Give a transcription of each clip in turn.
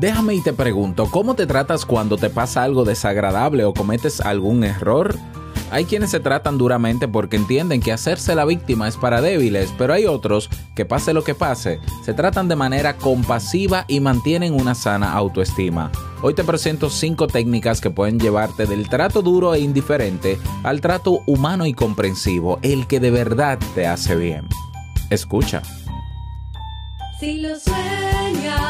Déjame y te pregunto, ¿cómo te tratas cuando te pasa algo desagradable o cometes algún error? Hay quienes se tratan duramente porque entienden que hacerse la víctima es para débiles, pero hay otros que pase lo que pase, se tratan de manera compasiva y mantienen una sana autoestima. Hoy te presento 5 técnicas que pueden llevarte del trato duro e indiferente al trato humano y comprensivo, el que de verdad te hace bien. Escucha. Si lo sueñas,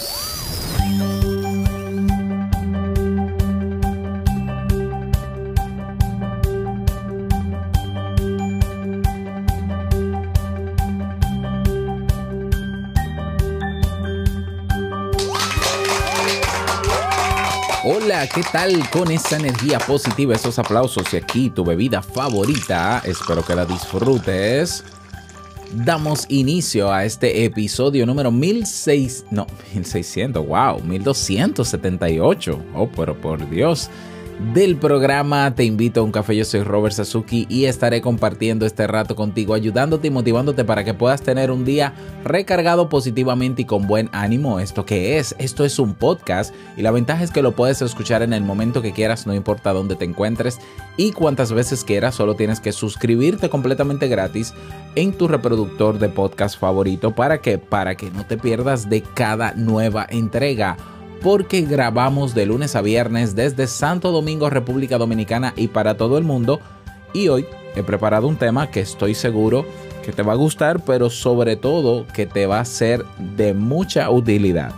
Hola, ¿qué tal con esa energía positiva, esos aplausos y aquí tu bebida favorita? Espero que la disfrutes. Damos inicio a este episodio número 1600, no, 1600, wow, 1278. Oh, pero por Dios del programa. Te invito a un café, yo soy Robert Sasuki y estaré compartiendo este rato contigo, ayudándote y motivándote para que puedas tener un día recargado positivamente y con buen ánimo. ¿Esto qué es? Esto es un podcast y la ventaja es que lo puedes escuchar en el momento que quieras, no importa dónde te encuentres y cuantas veces quieras, solo tienes que suscribirte completamente gratis en tu reproductor de podcast favorito para que para que no te pierdas de cada nueva entrega porque grabamos de lunes a viernes desde Santo Domingo, República Dominicana y para todo el mundo. Y hoy he preparado un tema que estoy seguro que te va a gustar, pero sobre todo que te va a ser de mucha utilidad.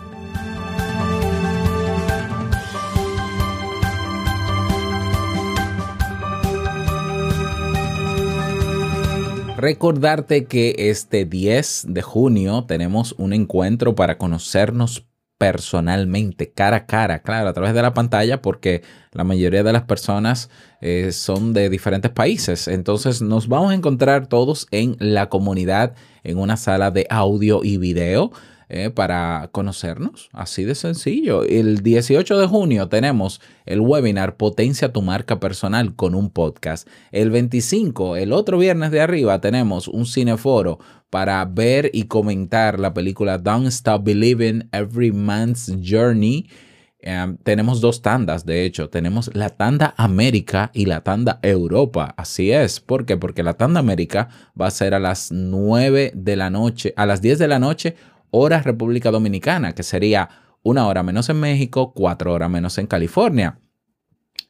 Recordarte que este 10 de junio tenemos un encuentro para conocernos personalmente, cara a cara, claro, a través de la pantalla, porque la mayoría de las personas eh, son de diferentes países. Entonces nos vamos a encontrar todos en la comunidad, en una sala de audio y video eh, para conocernos. Así de sencillo. El 18 de junio tenemos el webinar Potencia tu marca personal con un podcast. El 25, el otro viernes de arriba, tenemos un cineforo para ver y comentar la película Don't Stop Believing Every Man's Journey. Em, tenemos dos tandas, de hecho, tenemos la tanda América y la tanda Europa. Así es, ¿por qué? Porque la tanda América va a ser a las 9 de la noche, a las 10 de la noche, hora República Dominicana, que sería una hora menos en México, cuatro horas menos en California.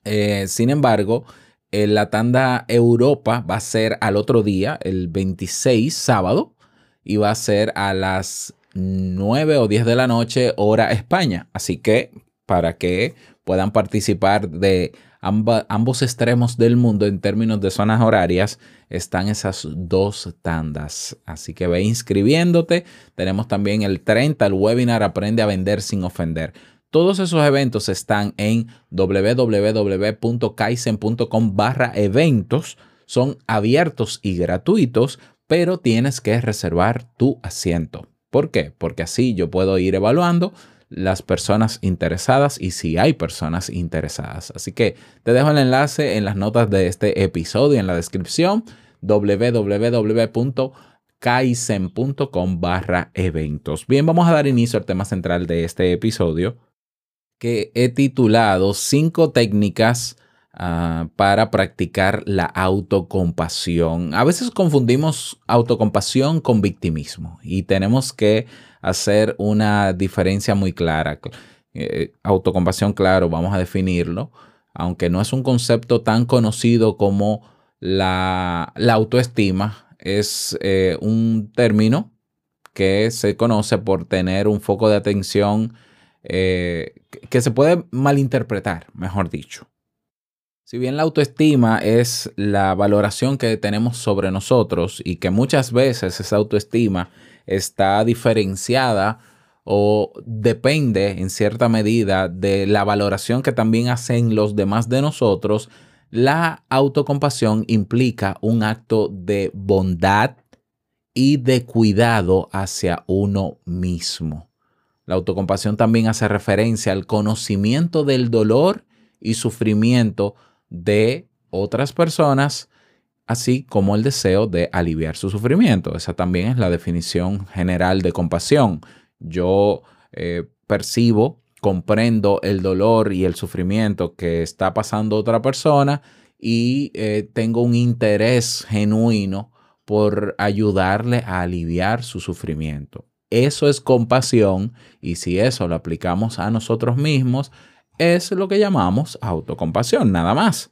Eh, sin embargo, la tanda Europa va a ser al otro día, el 26, sábado, y va a ser a las 9 o 10 de la noche, hora España. Así que para que puedan participar de ambos extremos del mundo en términos de zonas horarias, están esas dos tandas. Así que ve inscribiéndote. Tenemos también el 30, el webinar Aprende a vender sin ofender. Todos esos eventos están en www.kaizen.com barra eventos. Son abiertos y gratuitos, pero tienes que reservar tu asiento. ¿Por qué? Porque así yo puedo ir evaluando las personas interesadas y si hay personas interesadas. Así que te dejo el enlace en las notas de este episodio en la descripción www.kaizen.com barra eventos. Bien, vamos a dar inicio al tema central de este episodio que he titulado cinco técnicas ah, para practicar la autocompasión. A veces confundimos autocompasión con victimismo y tenemos que hacer una diferencia muy clara. Eh, autocompasión, claro, vamos a definirlo, aunque no es un concepto tan conocido como la, autoestima, es eh, un término que se conoce por tener un foco de atención eh, que se puede malinterpretar, mejor dicho. Si bien la autoestima es la valoración que tenemos sobre nosotros y que muchas veces esa autoestima está diferenciada o depende en cierta medida de la valoración que también hacen los demás de nosotros, la autocompasión implica un acto de bondad y de cuidado hacia uno mismo. La autocompasión también hace referencia al conocimiento del dolor y sufrimiento de otras personas, así como el deseo de aliviar su sufrimiento. Esa también es la definición general de compasión. Yo eh, percibo, comprendo el dolor y el sufrimiento que está pasando otra persona y eh, tengo un interés genuino por ayudarle a aliviar su sufrimiento. Eso es compasión y si eso lo aplicamos a nosotros mismos, es lo que llamamos autocompasión, nada más.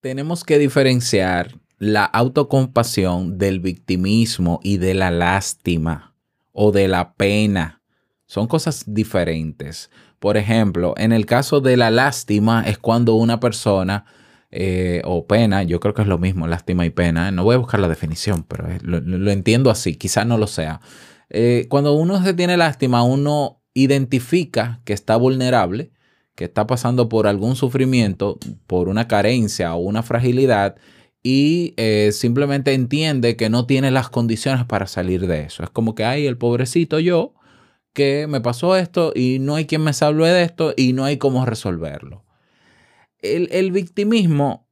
Tenemos que diferenciar la autocompasión del victimismo y de la lástima o de la pena. Son cosas diferentes. Por ejemplo, en el caso de la lástima es cuando una persona eh, o pena, yo creo que es lo mismo, lástima y pena. No voy a buscar la definición, pero lo, entiendo así, quizás no lo sea. Eh, cuando uno se tiene lástima, uno identifica que está vulnerable, que está pasando por algún sufrimiento, por una carencia o una fragilidad y eh, simplemente entiende que no tiene las condiciones para salir de eso. Es como que hay el pobrecito yo que me pasó esto y no hay quien me salve de esto y no hay cómo resolverlo el, victimismo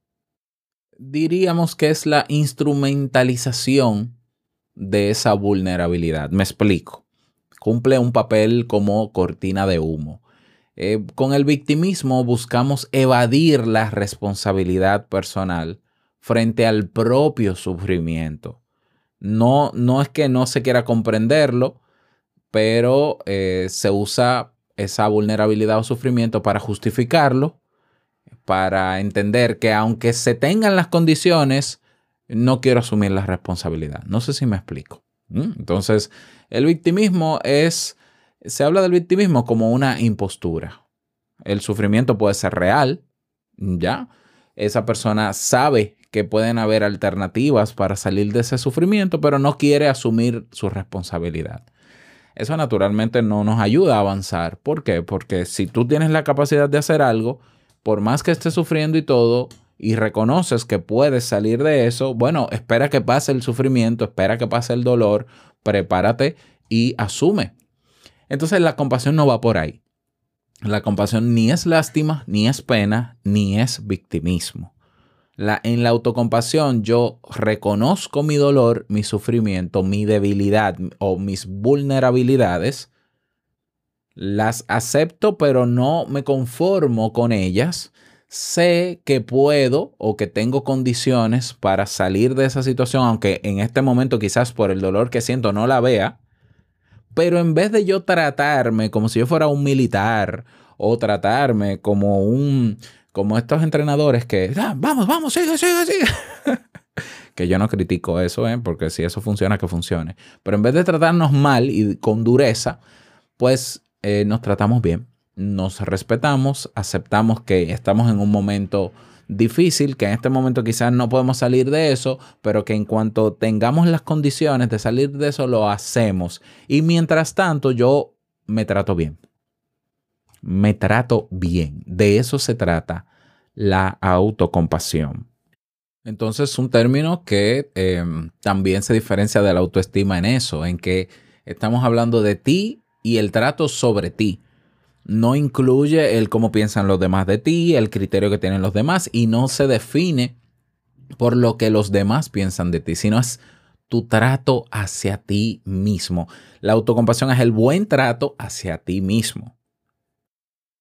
diríamos que es la instrumentalización de esa vulnerabilidad. Me explico. Cumple un papel como cortina de humo. Eh, con el victimismo buscamos evadir la responsabilidad personal frente al propio sufrimiento. No, no es que no se quiera comprenderlo, pero eh, se usa esa vulnerabilidad o sufrimiento para justificarlo para entender que aunque se tengan las condiciones, no quiero asumir la responsabilidad. No sé si me explico. Entonces, el victimismo es, se habla del victimismo como una impostura. El sufrimiento puede ser real, ¿ya? Esa persona sabe que pueden haber alternativas para salir de ese sufrimiento, pero no quiere asumir su responsabilidad. Eso naturalmente no nos ayuda a avanzar. ¿Por qué? Porque si tú tienes la capacidad de hacer algo, por más que estés sufriendo y todo, y reconoces que puedes salir de eso, bueno, espera que pase el sufrimiento, espera que pase el dolor, prepárate y asume. Entonces la compasión no va por ahí. La compasión ni es lástima, ni es pena, ni es victimismo. La, en la autocompasión yo reconozco mi dolor, mi sufrimiento, mi debilidad o mis vulnerabilidades las acepto, pero no me conformo con ellas. Sé que puedo o que tengo condiciones para salir de esa situación, aunque en este momento quizás por el dolor que siento no la vea. Pero en vez de yo tratarme como si yo fuera un militar o tratarme como un como estos entrenadores que ah, vamos, vamos, sigue, sigue, sigue. que yo no critico eso, ¿eh? porque si eso funciona, que funcione. Pero en vez de tratarnos mal y con dureza, pues eh, nos tratamos bien, nos respetamos, aceptamos que estamos en un momento difícil, que en este momento quizás no podemos salir de eso, pero que en cuanto tengamos las condiciones de salir de eso, lo hacemos. Y mientras tanto, yo me trato bien. Me trato bien. De eso se trata la autocompasión. Entonces, un término que em, también se diferencia de la autoestima en eso, en que estamos hablando de ti y el trato sobre ti. No incluye el cómo piensan los demás de ti, el criterio que tienen los demás y no se define por lo que los demás piensan de ti, sino es tu trato hacia ti mismo. La autocompasión es el buen trato hacia ti mismo.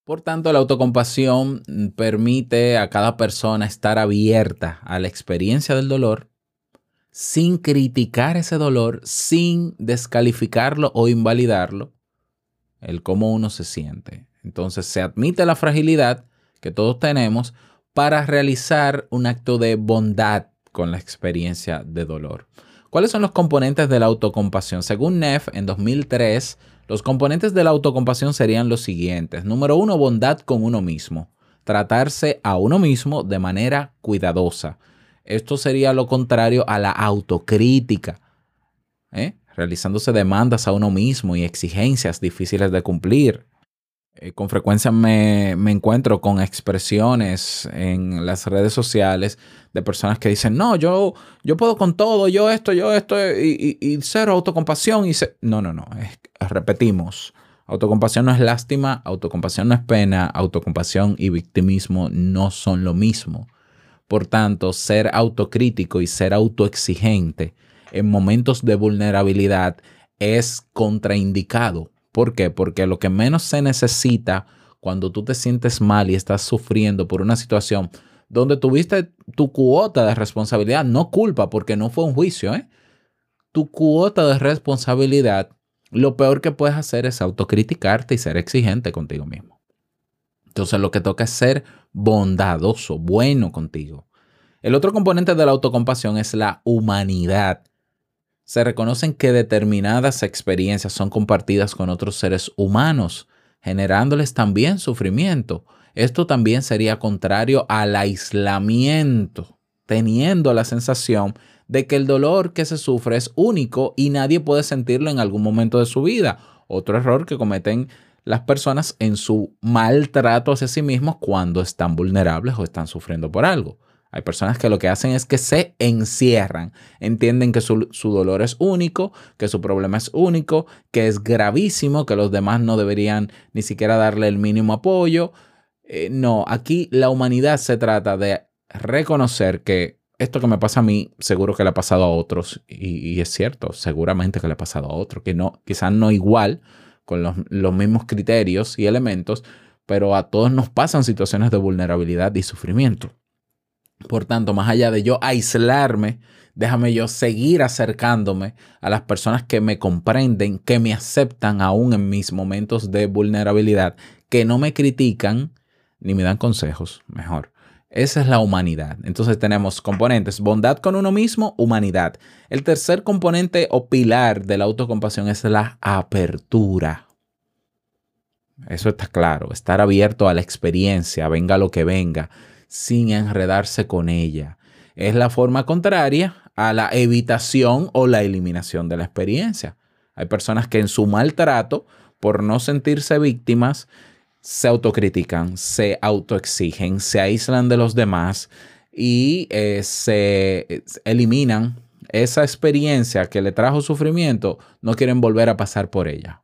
Por tanto, la autocompasión permite a cada persona estar abierta a la experiencia del dolor sin criticar ese dolor, sin descalificarlo o invalidarlo, el cómo uno se siente. Entonces se admite la fragilidad que todos tenemos para realizar un acto de bondad con la experiencia de dolor. ¿Cuáles son los componentes de la autocompasión? Según Neff, en 2003, los componentes de la autocompasión serían los siguientes. Número uno, bondad con uno mismo. tratarse a uno mismo de manera cuidadosa. Esto sería lo contrario a la autocrítica, ¿eh? Realizándose demandas a uno mismo y exigencias difíciles de cumplir. Eh, con frecuencia me, encuentro con expresiones en las redes sociales de personas que dicen, no, yo, yo puedo con todo, yo esto, yo esto, y, y, cero autocompasión. Y No, no, no, repetimos, autocompasión no es lástima, autocompasión no es pena, autocompasión y victimismo no son lo mismo. Por tanto, ser autocrítico y ser autoexigente en momentos de vulnerabilidad es contraindicado. ¿Por qué? Porque lo que menos se necesita cuando tú te sientes mal y estás sufriendo por una situación donde tuviste tu cuota de responsabilidad, no culpa porque no fue un juicio, ¿eh? tu cuota de responsabilidad, lo peor que puedes hacer es autocriticarte y ser exigente contigo mismo. Entonces lo que toca es ser bondadoso, bueno contigo. El otro componente de la autocompasión es la humanidad se reconocen que determinadas experiencias son compartidas con otros seres humanos, generándoles también sufrimiento. Esto también sería contrario al aislamiento, teniendo la sensación de que el dolor que se sufre es único y nadie puede sentirlo en algún momento de su vida. Otro error que cometen las personas en su maltrato hacia sí mismos cuando están vulnerables o están sufriendo por algo. Hay personas que lo que hacen es que se encierran, entienden que su, dolor es único, que su problema es único, que es gravísimo, que los demás no deberían ni siquiera darle el mínimo apoyo. Eh, no, aquí la humanidad se trata de reconocer que esto que me pasa a mí, seguro que le ha pasado a otros, y, es cierto, seguramente que le ha pasado a otros, que no, quizás no igual, con los, los mismos criterios y elementos, pero a todos nos pasan situaciones de vulnerabilidad y sufrimiento. Por tanto, más allá de yo aislarme, déjame yo seguir acercándome a las personas que me comprenden, que me aceptan aún en mis momentos de vulnerabilidad, que no me critican ni me dan consejos, mejor. Esa es la humanidad. Entonces tenemos componentes, bondad con uno mismo, humanidad. El tercer componente o pilar de la autocompasión es la apertura. Eso está claro, estar abierto a la experiencia, venga lo que venga sin enredarse con ella. Es la forma contraria a la evitación o la eliminación de la experiencia. Hay personas que en su maltrato, por no sentirse víctimas, se autocritican, se autoexigen, se aíslan de los demás y eh, se eliminan esa experiencia que le trajo sufrimiento, no quieren volver a pasar por ella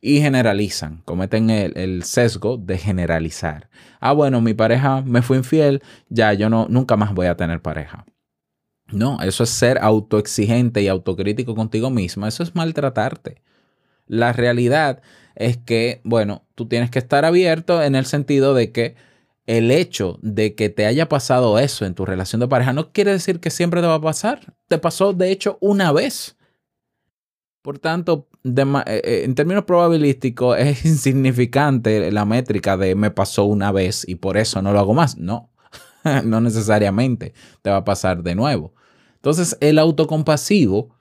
y generalizan, cometen el, sesgo de generalizar. Ah, bueno, mi pareja me fue infiel, ya yo no, nunca más voy a tener pareja. No, eso es ser autoexigente y autocrítico contigo misma, eso es maltratarte. La realidad es que, bueno, tú tienes que estar abierto en el sentido de que el hecho de que te haya pasado eso en tu relación de pareja no quiere decir que siempre te va a pasar. Te pasó, de hecho, una vez. Por tanto, eh, eh, en términos probabilísticos es insignificante la métrica de me pasó una vez y por eso no lo hago más. No, no necesariamente te va a pasar de nuevo. Entonces, el autocompasivo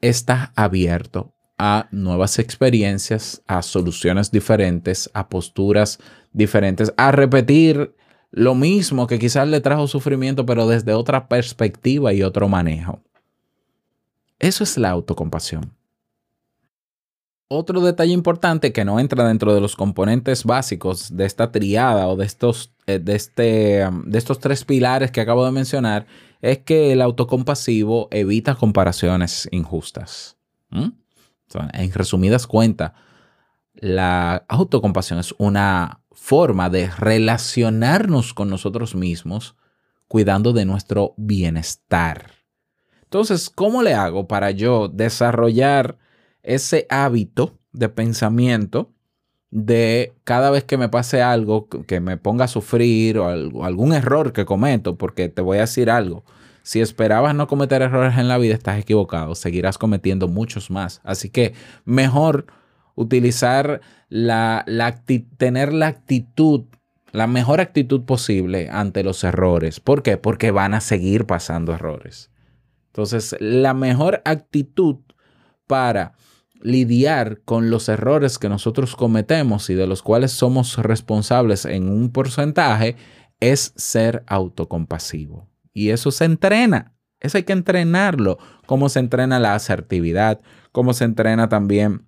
está abierto a nuevas experiencias, a soluciones diferentes, a posturas diferentes, a repetir lo mismo que quizás le trajo sufrimiento, pero desde otra perspectiva y otro manejo. Eso es la autocompasión. Otro detalle importante que no entra dentro de los componentes básicos de esta triada o de estos, eh, de este, um, de estos tres pilares que acabo de mencionar es que el autocompasivo evita comparaciones injustas. en resumidas cuentas, la autocompasión es una forma de relacionarnos con nosotros mismos cuidando de nuestro bienestar. Entonces, ¿cómo le hago para yo desarrollar ese hábito de pensamiento de cada vez que me pase algo que me ponga a sufrir o algún error que cometo? Porque te voy a decir algo. Si esperabas no cometer errores en la vida, estás equivocado. Seguirás cometiendo muchos más. Así que mejor utilizar la, la tener la actitud la mejor actitud posible ante los errores. ¿Por qué? Porque van a seguir pasando errores. Entonces, la mejor actitud para lidiar con los errores que nosotros cometemos y de los cuales somos responsables en un porcentaje es ser autocompasivo. Y eso se entrena. Eso hay que entrenarlo. Cómo se entrena la asertividad, cómo se entrena también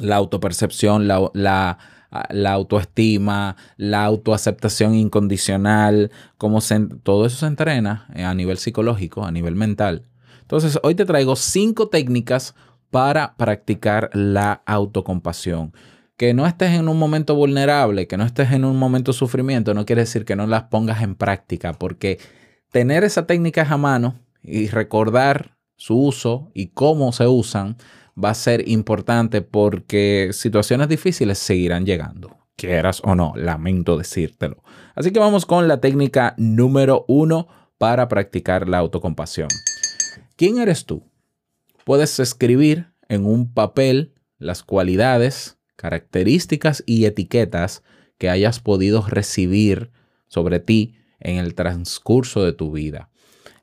la autopercepción, la, la, autoestima, la autoaceptación incondicional, cómo se, todo eso se entrena a nivel psicológico, a nivel mental. Entonces, hoy te traigo cinco técnicas para practicar la autocompasión. Que no estés en un momento vulnerable, que no estés en un momento de sufrimiento, no quiere decir que no las pongas en práctica, porque tener esa técnica a mano y recordar su uso y cómo se usan va a ser importante porque situaciones difíciles seguirán llegando, quieras o no, lamento decírtelo. Así que vamos con la técnica número uno para practicar la autocompasión. ¿Quién eres tú? Puedes escribir en un papel las cualidades, características y etiquetas que hayas podido recibir sobre ti en el transcurso de tu vida.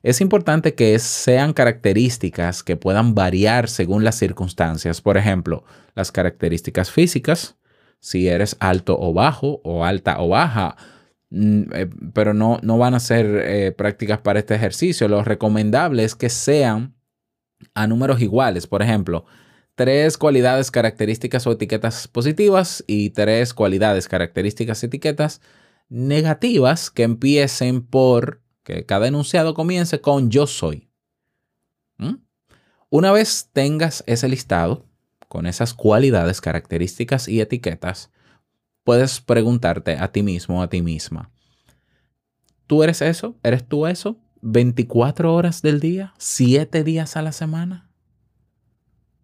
Es importante que sean características que puedan variar según las circunstancias. Por ejemplo, las características físicas, si eres alto o bajo o alta o baja, mm, eh, pero no, no van a ser eh, prácticas para este ejercicio. Lo recomendable es que sean a números iguales. Por ejemplo, tres cualidades, características o etiquetas positivas y tres cualidades, características, etiquetas negativas que empiecen por que cada enunciado comience con yo soy. ¿Mm? Una vez tengas ese listado con esas cualidades, características y etiquetas, puedes preguntarte a ti mismo a ti misma, ¿tú eres eso? ¿Eres tú eso? ¿24 horas del día? ¿7 días a la semana?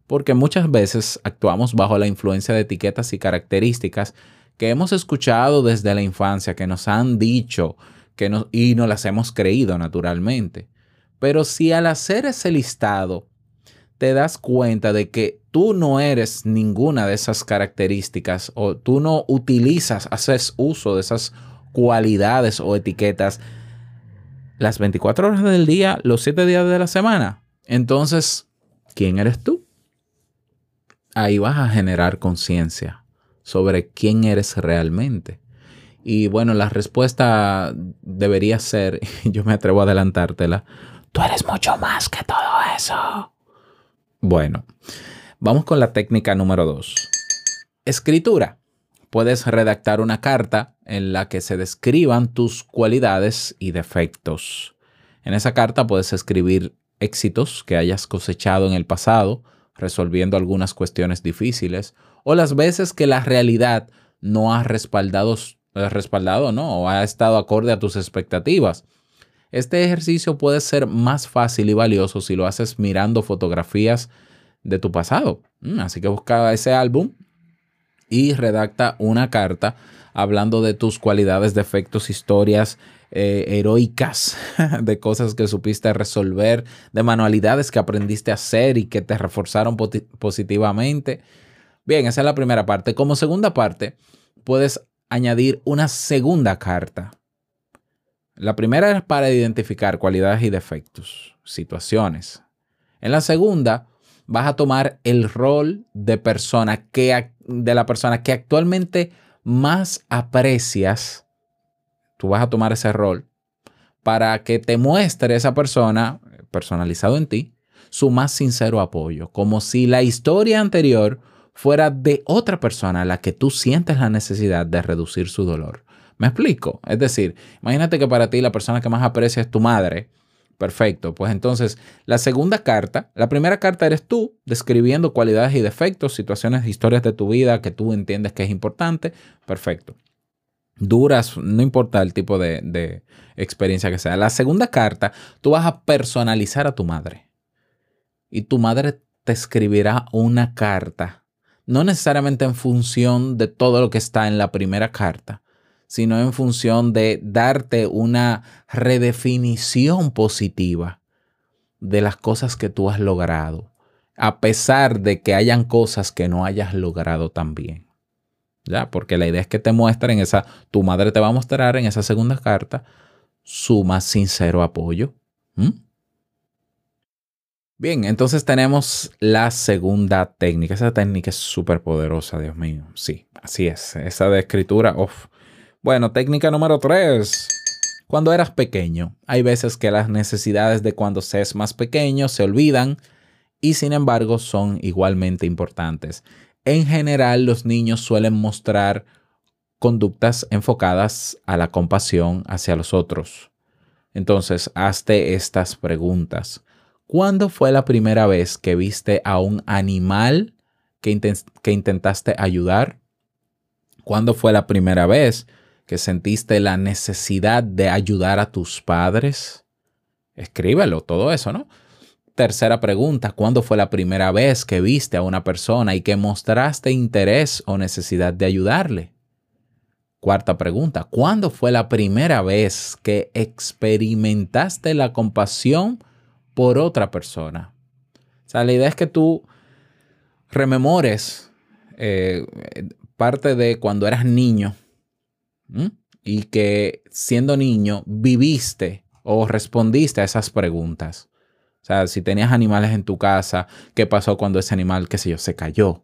Porque muchas veces actuamos bajo la influencia de etiquetas y características que hemos escuchado desde la infancia, que nos han dicho, y no las hemos creído naturalmente. Pero si al hacer ese listado te das cuenta de que tú no eres ninguna de esas características o tú no utilizas, haces uso de esas cualidades o etiquetas las 24 horas del día, los 7 días de la semana, entonces, ¿quién eres tú? Ahí vas a generar conciencia sobre quién eres realmente. Y bueno, la respuesta debería ser, yo me atrevo a adelantártela, tú eres mucho más que todo eso. Bueno, vamos con la técnica número dos. Escritura. Puedes redactar una carta en la que se describan tus cualidades y defectos. En esa carta puedes escribir éxitos que hayas cosechado en el pasado, resolviendo algunas cuestiones difíciles, o las veces que la realidad no ha respaldado respaldado, ¿no? O ha estado acorde a tus expectativas. Este ejercicio puede ser más fácil y valioso si lo haces mirando fotografías de tu pasado. Mm, así que busca ese álbum y redacta una carta hablando de tus cualidades, defectos, historias eh, heroicas, de cosas que supiste resolver, de manualidades que aprendiste a hacer y que te reforzaron positivamente. Bien, esa es la primera parte. Como segunda parte, puedes añadir una segunda carta. La primera es para identificar cualidades y defectos, situaciones. En la segunda, vas a tomar el rol de persona que de la persona que actualmente más aprecias. Tú vas a tomar ese rol para que te muestre esa persona personalizado en ti su más sincero apoyo, como si la historia anterior fuera de otra persona a la que tú sientes la necesidad de reducir su dolor. ¿Me explico? Es decir, imagínate que para ti la persona que más aprecia es tu madre. Perfecto, pues entonces la segunda carta, la primera carta eres tú describiendo cualidades y defectos, situaciones, historias de tu vida que tú entiendes que es importante. Perfecto. Duras, no importa el tipo de, experiencia que sea. La segunda carta, tú vas a personalizar a tu madre. Y tu madre te escribirá una carta no necesariamente en función de todo lo que está en la primera carta, sino en función de darte una redefinición positiva de las cosas que tú has logrado, a pesar de que hayan cosas que no hayas logrado también. ¿Ya? Porque la idea es que te muestren esa, tu madre te va a mostrar en esa segunda carta su más sincero apoyo. Bien, entonces tenemos la segunda técnica. Esa técnica es súper poderosa, Dios mío. Sí, así es. Esa de escritura, uff. Bueno, técnica número tres. Cuando eras pequeño, hay veces que las necesidades de cuando se es más pequeño se olvidan y sin embargo son igualmente importantes. En general, los niños suelen mostrar conductas enfocadas a la compasión hacia los otros. Entonces, hazte estas preguntas. ¿Cuándo fue la primera vez que viste a un animal que, que, intentaste ayudar? ¿Cuándo fue la primera vez que sentiste la necesidad de ayudar a tus padres? Escríbelo, todo eso, ¿no? Tercera pregunta, ¿cuándo fue la primera vez que viste a una persona y que mostraste interés o necesidad de ayudarle? Cuarta pregunta, ¿cuándo fue la primera vez que experimentaste la compasión por otra persona. O sea, la idea es que tú rememores eh, parte de cuando eras niño y que siendo niño viviste o respondiste a esas preguntas. O sea, si tenías animales en tu casa, ¿qué pasó cuando ese animal, qué sé yo, se cayó?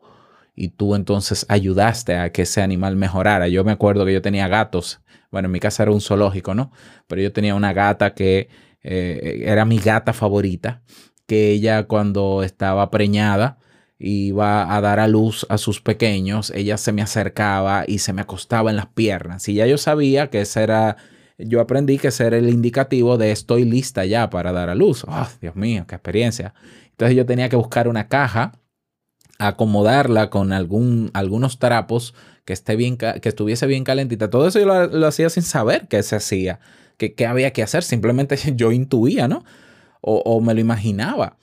Y tú entonces ayudaste a que ese animal mejorara. Yo me acuerdo que yo tenía gatos. Bueno, en mi casa era un zoológico, ¿no? Pero yo tenía una gata que eh, era mi gata favorita, que ella cuando estaba preñada iba a dar a luz a sus pequeños, ella se me acercaba y se me acostaba en las piernas. Y ya yo sabía que ese era, yo aprendí que ese era el indicativo de estoy lista ya para dar a luz. Oh, Dios mío, qué experiencia. Entonces yo tenía que buscar una caja, acomodarla con algún, algunos trapos que, esté bien, que estuviese bien calentita. Todo eso yo lo hacía sin saber que se hacía qué, había que hacer. Simplemente yo intuía, ¿no? O, me lo imaginaba.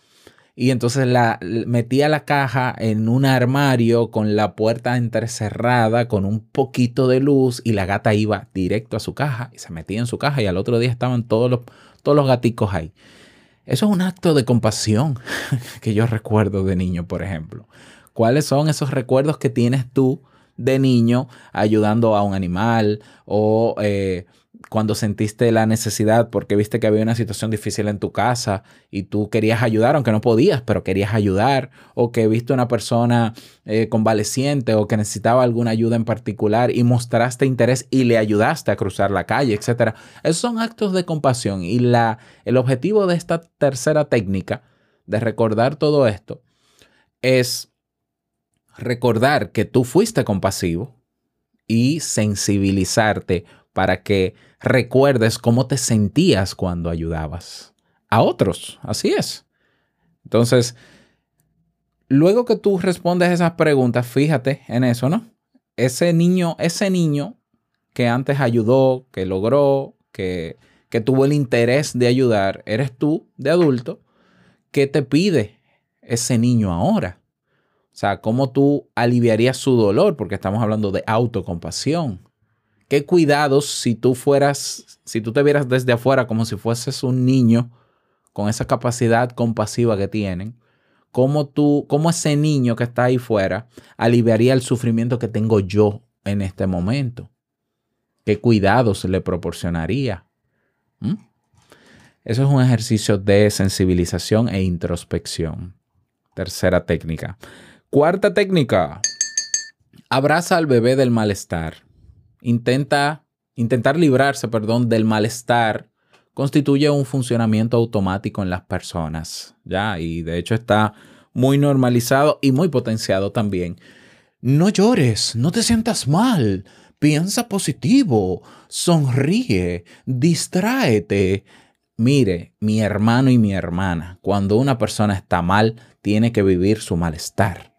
Y entonces la metía la caja en un armario con la puerta entrecerrada, con un poquito de luz, y la gata iba directo a su caja y se metía en su caja, y al otro día estaban todos los, todos los gaticos ahí. Eso es un acto de compasión que yo recuerdo de niño, por ejemplo. ¿Cuáles son esos recuerdos que tienes tú de niño ayudando a un animal o eh, cuando sentiste la necesidad porque viste que había una situación difícil en tu casa y tú querías ayudar, aunque no podías, pero querías ayudar, o que viste una persona eh, convaleciente o que necesitaba alguna ayuda en particular y mostraste interés y le ayudaste a cruzar la calle, etc. Esos son actos de compasión y la, el objetivo de esta tercera técnica de recordar todo esto es recordar que tú fuiste compasivo y sensibilizarte para que recuerdes cómo te sentías cuando ayudabas a otros. Así es. Entonces, luego que tú respondes esas preguntas, fíjate en eso, ¿no? Ese niño, ese niño que antes ayudó, que logró, que, que tuvo el interés de ayudar, eres tú de adulto, ¿qué te pide ese niño ahora? O sea, ¿cómo tú aliviarías su dolor? Porque estamos hablando de autocompasión qué cuidados si tú fueras, si tú te vieras desde afuera como si fueses un niño con esa capacidad compasiva que tienen, cómo tú, cómo ese niño que está ahí fuera aliviaría el sufrimiento que tengo yo en este momento. ¿Qué cuidados le proporcionaría? ¿Mm? Eso es un ejercicio de sensibilización e introspección. Tercera técnica. Cuarta técnica. Abraza al bebé del malestar intenta, intentar librarse, perdón, del malestar constituye un funcionamiento automático en las personas, ¿ya? Y de hecho está muy normalizado y muy potenciado también. No llores, no te sientas mal, piensa positivo, sonríe, distráete. Mire, mi hermano y mi hermana, cuando una persona está mal, tiene que vivir su malestar.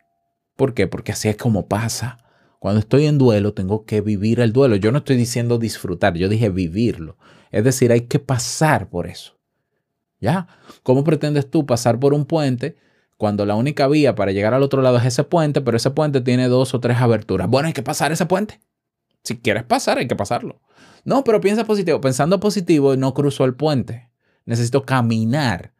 ¿Por qué? Porque así es como pasa. Cuando estoy en duelo, tengo que vivir el duelo. Yo no estoy diciendo disfrutar, yo dije vivirlo. Es decir, hay que pasar por eso. ¿Ya? ¿Cómo pretendes tú pasar por un puente cuando la única vía para llegar al otro lado es ese puente, pero ese puente tiene dos o tres aberturas? Bueno, hay que pasar ese puente. Si quieres pasar, hay que pasarlo. No, pero piensa positivo. Pensando positivo, no cruzo el puente. Necesito caminar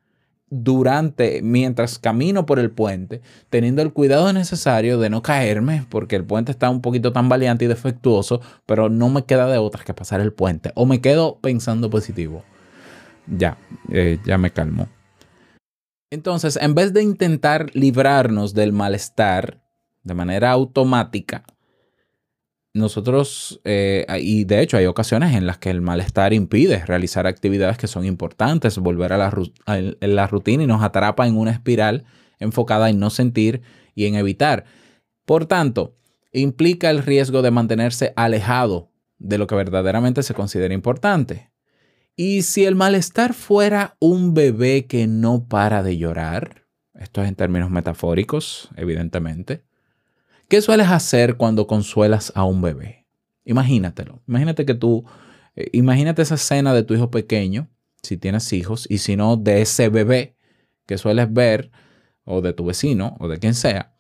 durante, mientras camino por el puente, teniendo el cuidado necesario de no caerme, porque el puente está un poquito tan valiente y defectuoso, pero no me queda de otra que pasar el puente. O me quedo pensando positivo. Ya, eh, ya me calmo. Entonces, en vez de intentar librarnos del malestar de manera automática, nosotros, eh, y de hecho hay ocasiones en las que el malestar impide realizar actividades que son importantes, volver a la, a la rutina y nos atrapa en una espiral enfocada en no sentir y en evitar. Por tanto, implica el riesgo de mantenerse alejado de lo que verdaderamente se considera importante. Y si el malestar fuera un bebé que no para de llorar, esto es en términos metafóricos, evidentemente, ¿qué sueles hacer cuando consuelas a un bebé? Imagínatelo. Imagínate que tú, eh, imagínate esa escena de tu hijo pequeño, si tienes hijos, y si no, de ese bebé que sueles ver, o de tu vecino, o de quien sea,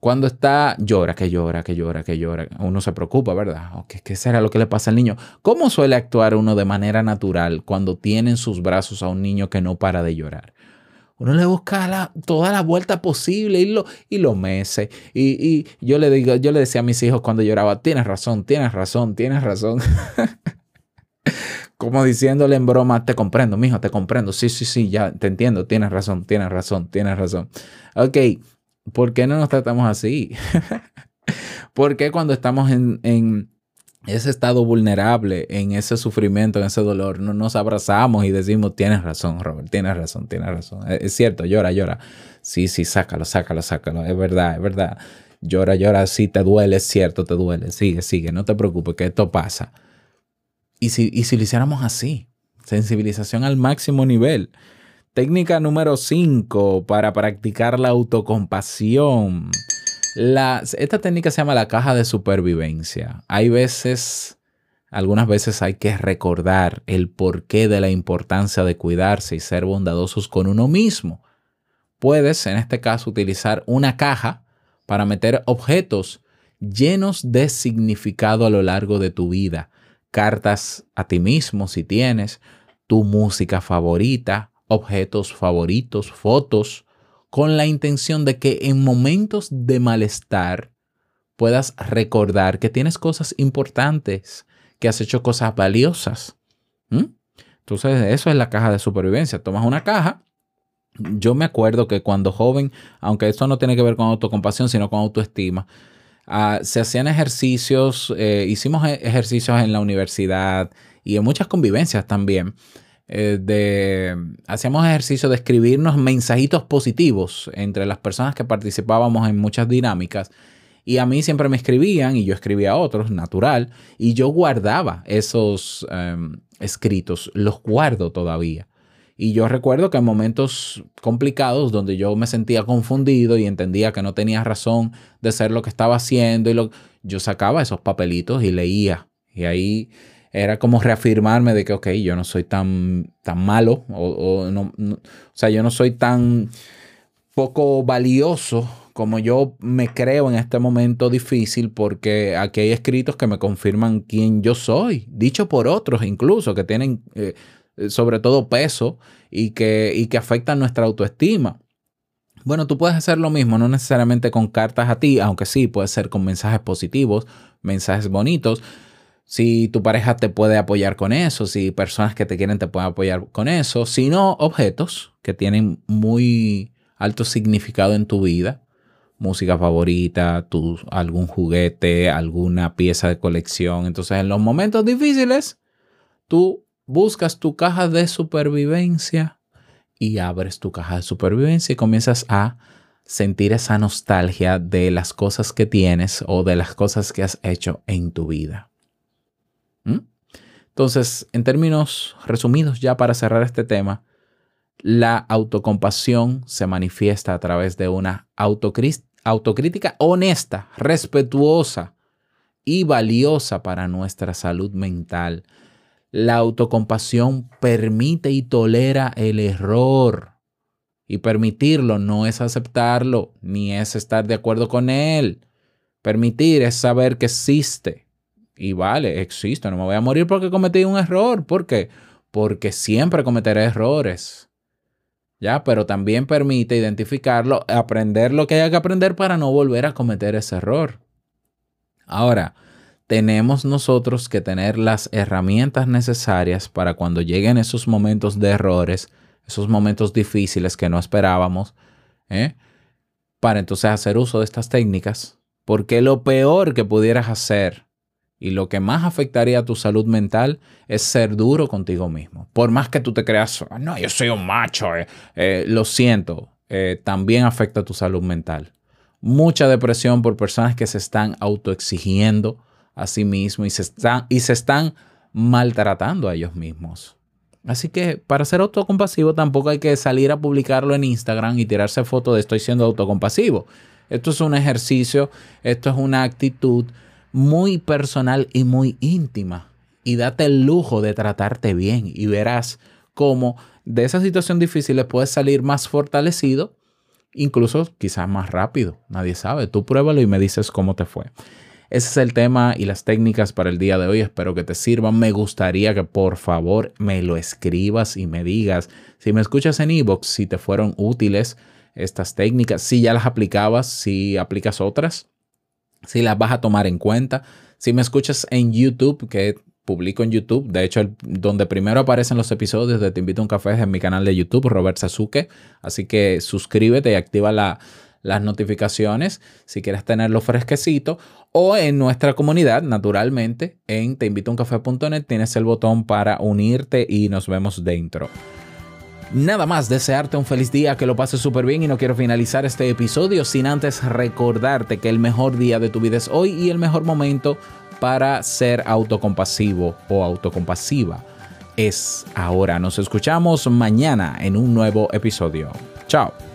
cuando está, llora, que llora, que llora, que llora, uno se preocupa, ¿verdad? ¿Qué, ¿Qué será lo que le pasa al niño? ¿Cómo suele actuar uno de manera natural cuando tiene en sus brazos a un niño que no para de llorar? Uno le busca toda la vuelta posible y lo, y lo mece. Y, yo, le digo, yo le decía a mis hijos cuando lloraba, tienes razón, tienes razón, tienes razón. Como diciéndole en broma, te comprendo, mijo, te comprendo. Sí, sí, sí, ya te entiendo, tienes razón, tienes razón, tienes razón. Ok, ¿Por qué no nos tratamos así? ¿Por qué cuando estamos en, ese estado vulnerable, en ese sufrimiento, en ese dolor, no nos abrazamos y decimos, tienes razón, Robert, tienes razón, tienes razón. Es cierto, llora, llora. Sí, sí, sácalo, sácalo, sácalo. Es verdad, es verdad. Llora, llora, sí, te duele, es cierto, te duele. Sigue, sigue, no te preocupes, que esto pasa. ¿Y si, y si lo hiciéramos así? Sensibilización al máximo nivel. Técnica número 5 para practicar la autocompasión. Esta técnica se llama la caja de supervivencia. Hay veces, algunas veces hay que recordar el porqué de la importancia de cuidarse y ser bondadosos con uno mismo. Puedes, en este caso, utilizar una caja para meter objetos llenos de significado a lo largo de tu vida. Cartas a ti mismo si tienes, tu música favorita, objetos favoritos, fotos, con la intención de que en momentos de malestar puedas recordar que tienes cosas importantes, que has hecho cosas valiosas. Entonces, eso es la caja de supervivencia. Tomas una caja. Yo me acuerdo que cuando joven, aunque esto no tiene que ver con autocompasión, sino con autoestima, ah, se hacían ejercicios, eh, hicimos e-, ejercicios en la universidad y en muchas convivencias también, eh, de, hacíamos ejercicio de escribirnos mensajitos positivos entre las personas que participábamos en muchas dinámicas. Y a mí siempre me escribían y yo escribía a otros, natural, y yo guardaba esos em, escritos, los guardo todavía. Y yo recuerdo que en momentos complicados donde yo me sentía confundido y entendía que no tenía razón de ser lo que estaba haciendo, y lo, yo sacaba esos papelitos y leía. Y ahí era como reafirmarme de que, ok, yo no soy tan, tan malo, o, no, o sea, yo no soy tan poco valioso como yo me creo en este momento difícil, porque aquí hay escritos que me confirman quién yo soy, dicho por otros incluso, que tienen eh, sobre todo peso y que, y que afectan nuestra autoestima. Bueno, tú puedes hacer lo mismo, no necesariamente con cartas a ti, aunque sí, puede ser con mensajes positivos, mensajes bonitos, si tu pareja te puede apoyar con eso, si personas que te quieren te pueden apoyar con eso, si no objetos que tienen muy alto significado en tu vida, música favorita, tu, algún juguete, alguna pieza de colección. Entonces, en los momentos difíciles, tú buscas tu caja de supervivencia y abres tu caja de supervivencia y comienzas a sentir esa nostalgia de las cosas que tienes o de las cosas que has hecho en tu vida. ¿Mm? Entonces, en términos resumidos, ya para cerrar este tema, la autocompasión se manifiesta a través de una autocrítica honesta, respetuosa y valiosa para nuestra salud mental. La autocompasión permite y tolera el error. Y permitirlo no es aceptarlo, ni es estar de acuerdo con él. Permitir es saber que existe, y vale, existo, no me voy a morir porque cometí un error. ¿Por qué? Porque siempre cometeré errores. ¿Ya? Pero también permite identificarlo, aprender lo que haya que aprender para no volver a cometer ese error. Ahora, tenemos nosotros que tener las herramientas necesarias para cuando lleguen esos momentos de errores, esos momentos difíciles que no esperábamos, ¿eh? para entonces hacer uso de estas técnicas, porque lo peor que pudieras hacer y lo que más afectaría a tu salud mental es ser duro contigo mismo. Por más que tú te creas, no, yo soy un macho, eh, eh, lo siento, también afecta a tu salud mental. Mucha depresión por personas que se están autoexigiendo a sí mismos y se están, y se están maltratando a ellos mismos. Así que para ser autocompasivo tampoco hay que salir a publicarlo en Instagram y tirarse foto de estoy siendo autocompasivo. Esto es un ejercicio, esto es una actitud muy personal y muy íntima. Y date el lujo de tratarte bien y verás cómo de esa situación difícil puedes salir más fortalecido, incluso quizás más rápido. Nadie sabe. Tú pruébalo y me dices cómo te fue. Ese es el tema y las técnicas para el día de hoy. Espero que te sirvan. Me gustaría que por favor me lo escribas y me digas si me escuchas en ebox si te fueron útiles estas técnicas, si ya las aplicabas, si aplicas otras, si las vas a tomar en cuenta. Si me escuchas en YouTube, que publico en YouTube. De hecho, donde primero aparecen los episodios de Te invito a un café es en mi canal de YouTube, Robert Sasuke. Así que suscríbete y activa la, las notificaciones si quieres tenerlo fresquecito o en nuestra comunidad, naturalmente, en teinvitouncafé.net tienes el botón para unirte y nos vemos dentro. Nada más, desearte un feliz día, que lo pases súper bien y no quiero finalizar este episodio sin antes recordarte que el mejor día de tu vida es hoy y el mejor momento para ser autocompasivo o autocompasiva es ahora. Nos escuchamos mañana en un nuevo episodio. Chao.